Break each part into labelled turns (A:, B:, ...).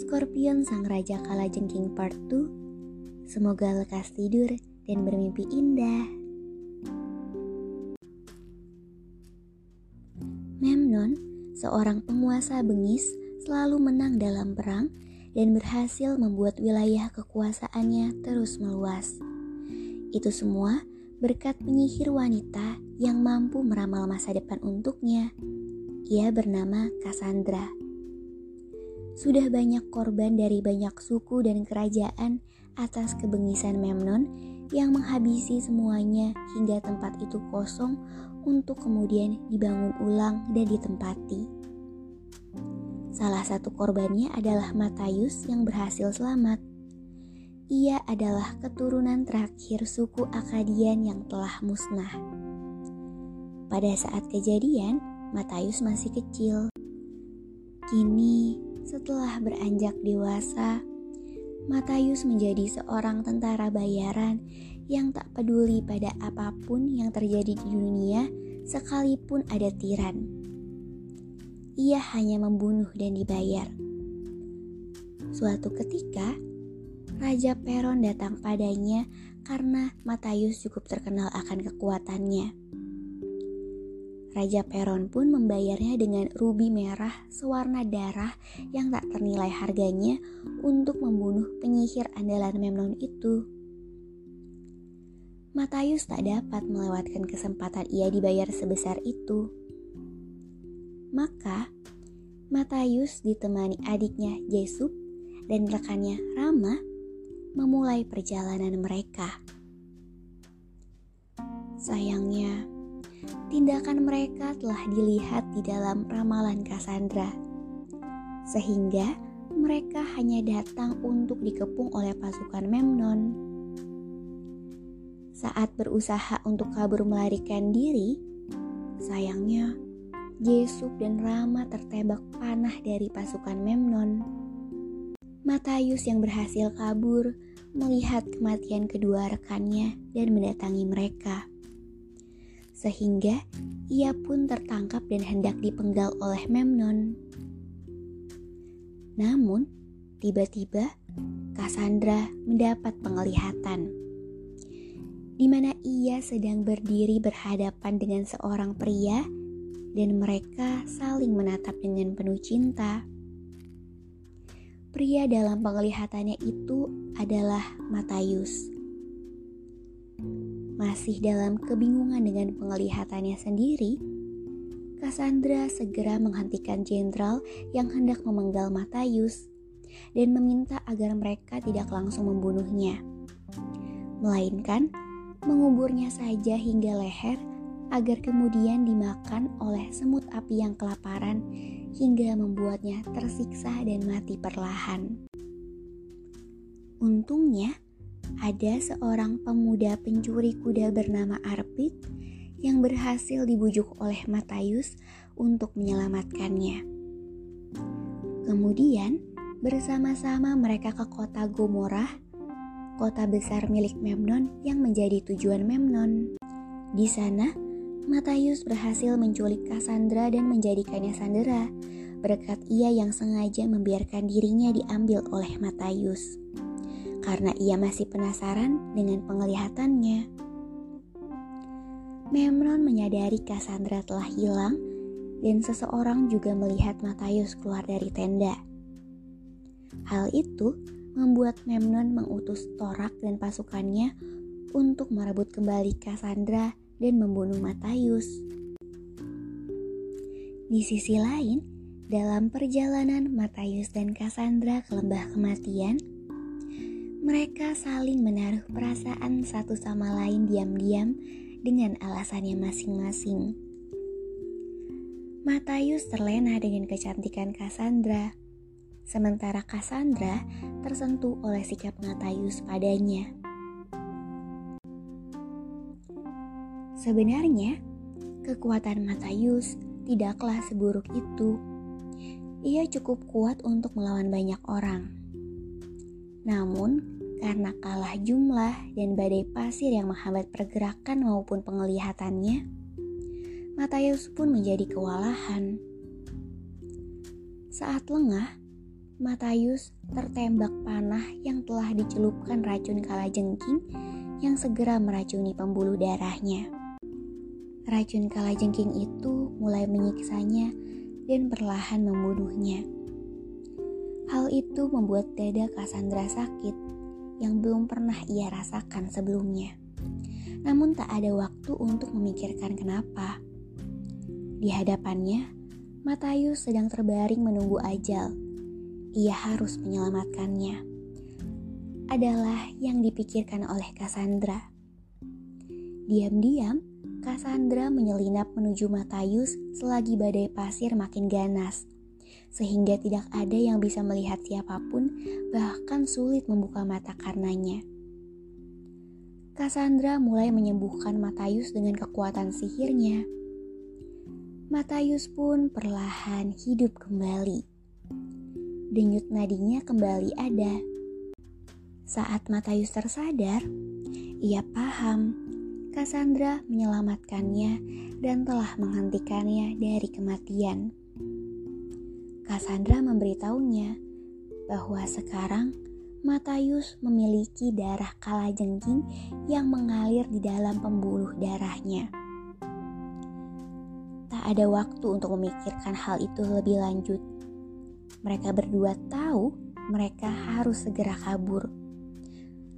A: Scorpion Sang Raja Kalajengking Part 2. Semoga lekas tidur dan bermimpi indah. Memnon, seorang penguasa bengis, selalu menang dalam perang dan berhasil membuat wilayah kekuasaannya terus meluas. Itu semua berkat penyihir wanita yang mampu meramal masa depan untuknya. Ia bernama Cassandra. Sudah banyak korban dari banyak suku dan kerajaan atas kebengisan Memnon yang menghabisi semuanya hingga tempat itu kosong untuk kemudian dibangun ulang dan ditempati. Salah satu korbannya adalah Matayus yang berhasil selamat. Ia adalah keturunan terakhir suku Akadian yang telah musnah. Pada saat kejadian, Matayus masih kecil. Kini, setelah beranjak dewasa, Matayus menjadi seorang tentara bayaran yang tak peduli pada apa pun yang terjadi di dunia, sekalipun ada tiran. Ia hanya membunuh dan dibayar. Suatu ketika, Raja Peron datang padanya karena Matayus cukup terkenal akan kekuatannya. Raja Peron pun membayarnya dengan rubi merah sewarna darah yang tak ternilai harganya untuk membunuh penyihir andalan Memnon itu. Matayus tak dapat melewatkan kesempatan ia dibayar sebesar itu. Maka, Matayus ditemani adiknya Jesub dan rekannya Rama memulai perjalanan mereka. Sayangnya, tindakan mereka telah dilihat di dalam ramalan Cassandra. Sehingga mereka hanya datang untuk dikepung oleh pasukan Memnon. Saat berusaha untuk kabur melarikan diri, sayangnya Jesub dan Rama tertembak panah dari pasukan Memnon. Matayus yang berhasil kabur melihat kematian kedua rekannya dan mendatangi mereka sehingga ia pun tertangkap dan hendak dipenggal oleh Memnon. Namun, tiba-tiba Cassandra mendapat penglihatan di mana ia sedang berdiri berhadapan dengan seorang pria dan mereka saling menatap dengan penuh cinta. Pria dalam penglihatannya itu adalah Matayus masih dalam kebingungan dengan penglihatannya sendiri, Cassandra segera menghentikan jenderal yang hendak memenggal Matayus dan meminta agar mereka tidak langsung membunuhnya, melainkan menguburnya saja hingga leher agar kemudian dimakan oleh semut api yang kelaparan hingga membuatnya tersiksa dan mati perlahan. Untungnya, ada seorang pemuda pencuri kuda bernama Arpit yang berhasil dibujuk oleh Matayus untuk menyelamatkannya. Kemudian, bersama-sama mereka ke kota Gomorrah, kota besar milik Memnon yang menjadi tujuan Memnon. Di sana, Matayus berhasil menculik Cassandra dan menjadikannya sandera, berkat ia yang sengaja membiarkan dirinya diambil oleh Matayus. Karena ia masih penasaran dengan penglihatannya. Memnon menyadari Cassandra telah hilang dan seseorang juga melihat Matius keluar dari tenda. Hal itu membuat Memnon mengutus Torak dan pasukannya untuk merebut kembali Cassandra dan membunuh Matius. Di sisi lain, dalam perjalanan Matius dan Cassandra ke lembah kematian, mereka saling menaruh perasaan satu sama lain diam-diam dengan alasannya masing-masing. Matius terlena dengan kecantikan Cassandra, sementara Cassandra tersentuh oleh sikap Matius padanya. Sebenarnya, kekuatan Matius tidaklah seburuk itu. Ia cukup kuat untuk melawan banyak orang. Namun, karena kalah jumlah dan badai pasir yang menghambat pergerakan maupun penglihatannya, Matius pun menjadi kewalahan. Saat lengah, Matius tertembak panah yang telah dicelupkan racun kalajengking yang segera meracuni pembuluh darahnya. Racun kalajengking itu mulai menyiksanya dan perlahan membunuhnya. Hal itu membuat dada Cassandra sakit yang belum pernah ia rasakan sebelumnya. Namun tak ada waktu untuk memikirkan kenapa. Di hadapannya, Matius sedang terbaring menunggu ajal. Ia harus menyelamatkannya. Adalah yang dipikirkan oleh Cassandra. Diam-diam, Cassandra menyelinap menuju Matius selagi badai pasir makin ganas, sehingga tidak ada yang bisa melihat siapa pun, bahkan sulit membuka mata karenanya. Cassandra mulai menyembuhkan Matius dengan kekuatan sihirnya. Matius pun perlahan hidup kembali. Denyut nadinya kembali ada. Saat Matius tersadar, ia paham Cassandra menyelamatkannya dan telah menghentikannya dari kematian. Cassandra memberitahunya bahwa sekarang Matius memiliki darah kalajengking yang mengalir di dalam pembuluh darahnya. Tak ada waktu untuk memikirkan hal itu lebih lanjut. Mereka berdua tahu mereka harus segera kabur.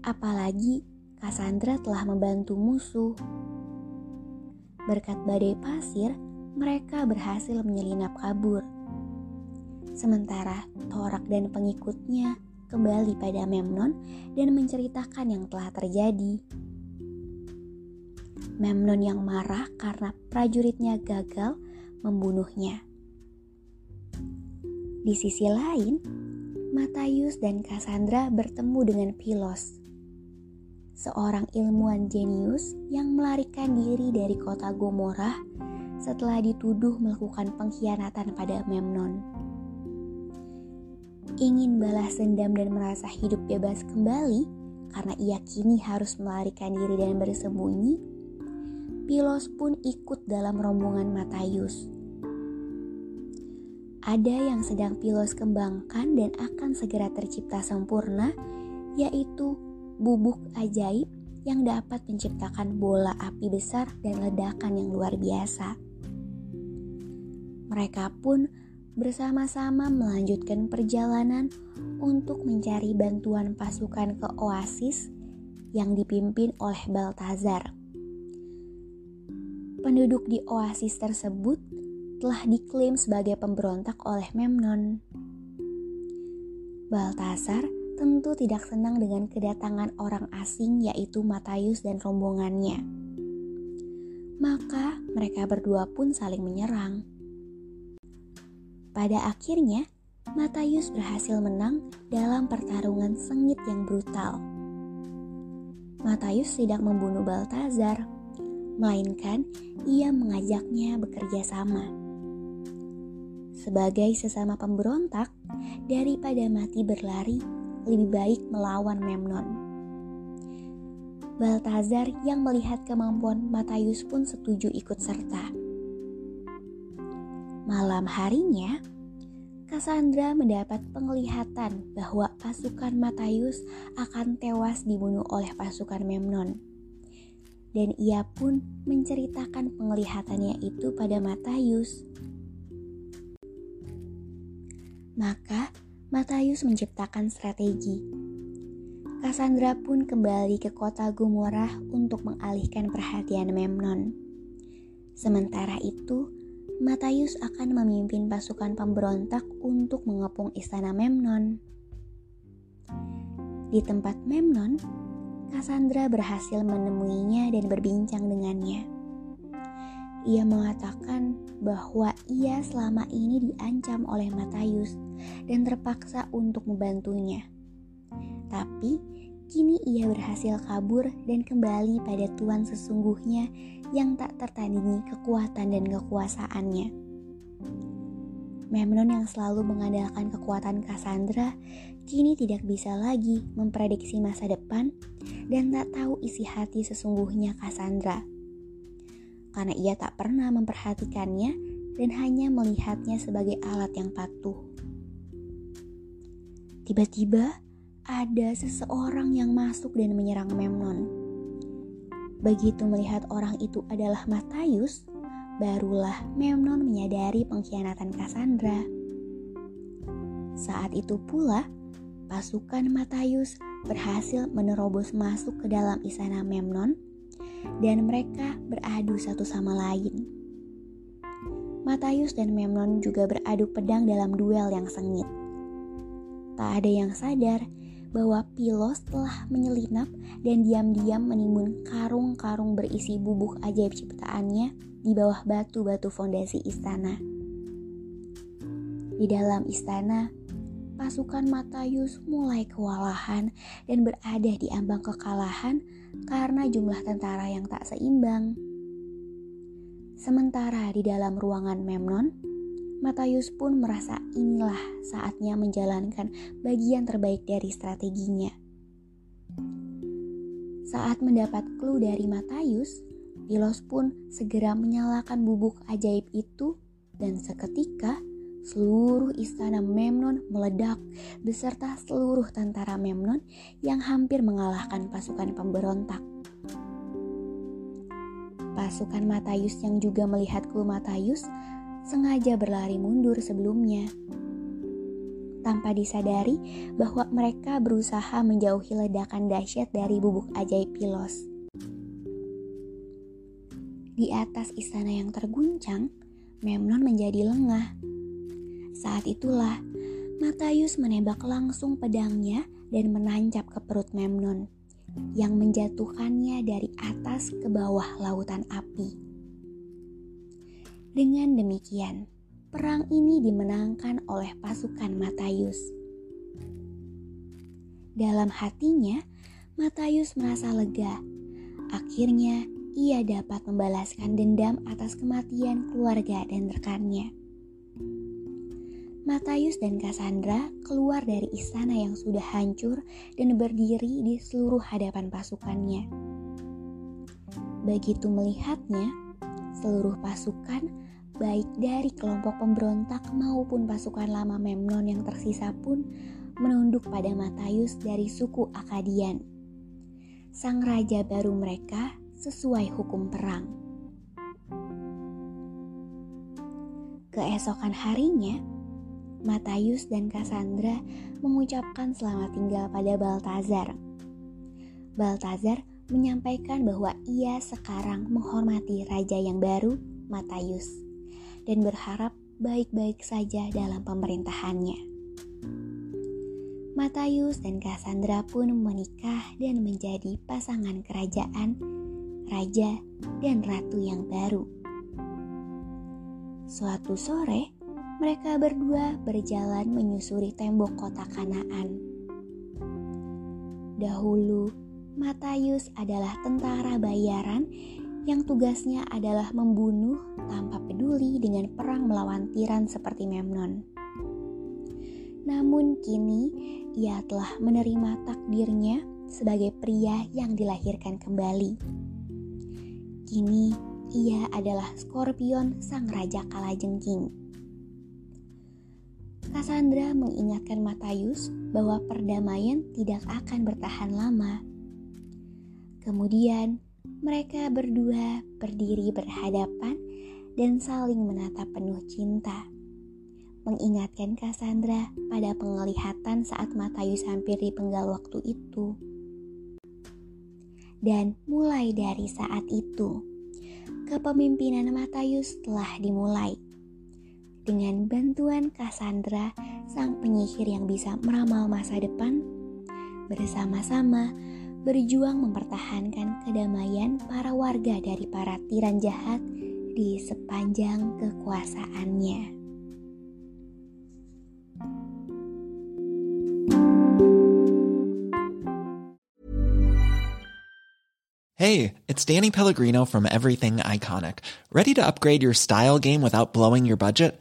A: Apalagi Cassandra telah membantu musuh. Berkat badai pasir, mereka berhasil menyelinap kabur. Sementara Torak dan pengikutnya kembali pada Memnon dan menceritakan yang telah terjadi. Memnon yang marah karena prajuritnya gagal membunuhnya. Di sisi lain, Matius dan Cassandra bertemu dengan Pilos seorang ilmuwan jenius yang melarikan diri dari kota Gomorrah setelah dituduh melakukan pengkhianatan pada Memnon. Ingin balas dendam dan merasa hidup bebas kembali karena ia kini harus melarikan diri dan bersembunyi, Pilos pun ikut dalam rombongan Matius. Ada yang sedang Pilos kembangkan dan akan segera tercipta sempurna, yaitu bubuk ajaib yang dapat menciptakan bola api besar dan ledakan yang luar biasa. Mereka pun bersama-sama melanjutkan perjalanan untuk mencari bantuan pasukan ke oasis yang dipimpin oleh Baltazar. Penduduk di oasis tersebut telah diklaim sebagai pemberontak oleh Memnon. Baltasar tentu tidak senang dengan kedatangan orang asing yaitu Matius dan rombongannya. Maka mereka berdua pun saling menyerang. Pada akhirnya, Matius berhasil menang dalam pertarungan sengit yang brutal. Matius tidak membunuh Baltazar, melainkan ia mengajaknya bekerja sama. Sebagai sesama pemberontak, daripada mati berlari, lebih baik melawan Memnon. Baltazar yang melihat kemampuan Matius pun setuju ikut serta. Malam harinya, Cassandra mendapat penglihatan bahwa pasukan Matayus akan tewas dibunuh oleh pasukan Memnon. Dan ia pun menceritakan penglihatannya itu pada Matayus. Maka Matayus menciptakan strategi. Cassandra pun kembali ke kota Gomorrah untuk mengalihkan perhatian Memnon. Sementara itu, Matius akan memimpin pasukan pemberontak untuk mengepung istana Memnon. Di tempat Memnon, Cassandra berhasil menemuinya dan berbincang dengannya. Ia mengatakan bahwa ia selama ini diancam oleh Matius dan terpaksa untuk membantunya. Tapi kini ia berhasil kabur dan kembali pada Tuhan sesungguhnya yang tak tertandingi kekuatan dan kekuasaannya. Memnon yang selalu mengandalkan kekuatan Cassandra kini tidak bisa lagi memprediksi masa depan dan tak tahu isi hati sesungguhnya Cassandra. Karena ia tak pernah memperhatikannya dan hanya melihatnya sebagai alat yang patuh. Tiba-tiba ada seseorang yang masuk dan menyerang Memnon. Begitu melihat orang itu adalah Matius, barulah Memnon menyadari pengkhianatan Cassandra. Saat itu pula, pasukan Matius berhasil menerobos masuk ke dalam istana Memnon dan mereka beradu satu sama lain. Matius dan Memnon juga beradu pedang dalam duel yang sengit. Tak ada yang sadar bahwa Pilos telah menyelinap dan diam-diam menimbun karung-karung berisi bubuk ajaib ciptaannya di bawah batu-batu fondasi istana. Di dalam istana, pasukan Matayus mulai kewalahan dan berada di ambang kekalahan karena jumlah tentara yang tak seimbang. Sementara di dalam ruangan Memnon, Matius pun merasa inilah saatnya menjalankan bagian terbaik dari strateginya. Saat mendapat clue dari Matius, Pilos pun segera menyalakan bubuk ajaib itu dan seketika seluruh istana Memnon meledak beserta seluruh tentara Memnon yang hampir mengalahkan pasukan pemberontak. Pasukan Matius yang juga melihat clue Matius sengaja berlari mundur sebelumnya. Tanpa disadari bahwa mereka berusaha menjauhi ledakan dahsyat dari bubuk ajaib Pilos. Di atas istana yang terguncang, Memnon menjadi lengah. Saat itulah, Matius menembak langsung pedangnya dan menancap ke perut Memnon yang menjatuhkannya dari atas ke bawah lautan api. Dengan demikian, perang ini dimenangkan oleh pasukan Matius. Dalam hatinya, Matius merasa lega. Akhirnya, ia dapat membalaskan dendam atas kematian keluarga dan rekannya. Matius dan Cassandra keluar dari istana yang sudah hancur dan berdiri di seluruh hadapan pasukannya. Begitu melihatnya, seluruh pasukan baik dari kelompok pemberontak maupun pasukan lama Memnon yang tersisa pun menunduk pada Matius dari suku Akadian. Sang raja baru mereka sesuai hukum perang. Keesokan harinya, Matius dan Cassandra mengucapkan selamat tinggal pada Baltazar. Baltazar menyampaikan bahwa ia sekarang menghormati raja yang baru, Matius dan berharap baik-baik saja dalam pemerintahannya. Matius dan Cassandra pun menikah dan menjadi pasangan kerajaan, raja, dan ratu yang baru. Suatu sore, mereka berdua berjalan menyusuri tembok kota Kanaan. Dahulu, Matius adalah tentara bayaran yang tugasnya adalah membunuh tanpa peduli dengan perang melawan tiran seperti Memnon. Namun kini ia telah menerima takdirnya sebagai pria yang dilahirkan kembali. Kini ia adalah Scorpion sang raja kalajengking. Cassandra mengingatkan Matius bahwa perdamaian tidak akan bertahan lama. Kemudian, mereka berdua berdiri berhadapan dan saling menatap penuh cinta. Mengingatkan Cassandra pada penglihatan saat Matius hampir dipenggal waktu itu. Dan mulai dari saat itu, kepemimpinan Matius telah dimulai dengan bantuan Cassandra, sang penyihir yang bisa meramal masa depan, bersama-sama berjuang mempertahankan kedamaian para warga dari para tiran jahat di sepanjang kekuasaannya.
B: Hey, it's Danny Pellegrino from Everything Iconic. Ready to upgrade your style game without blowing your budget?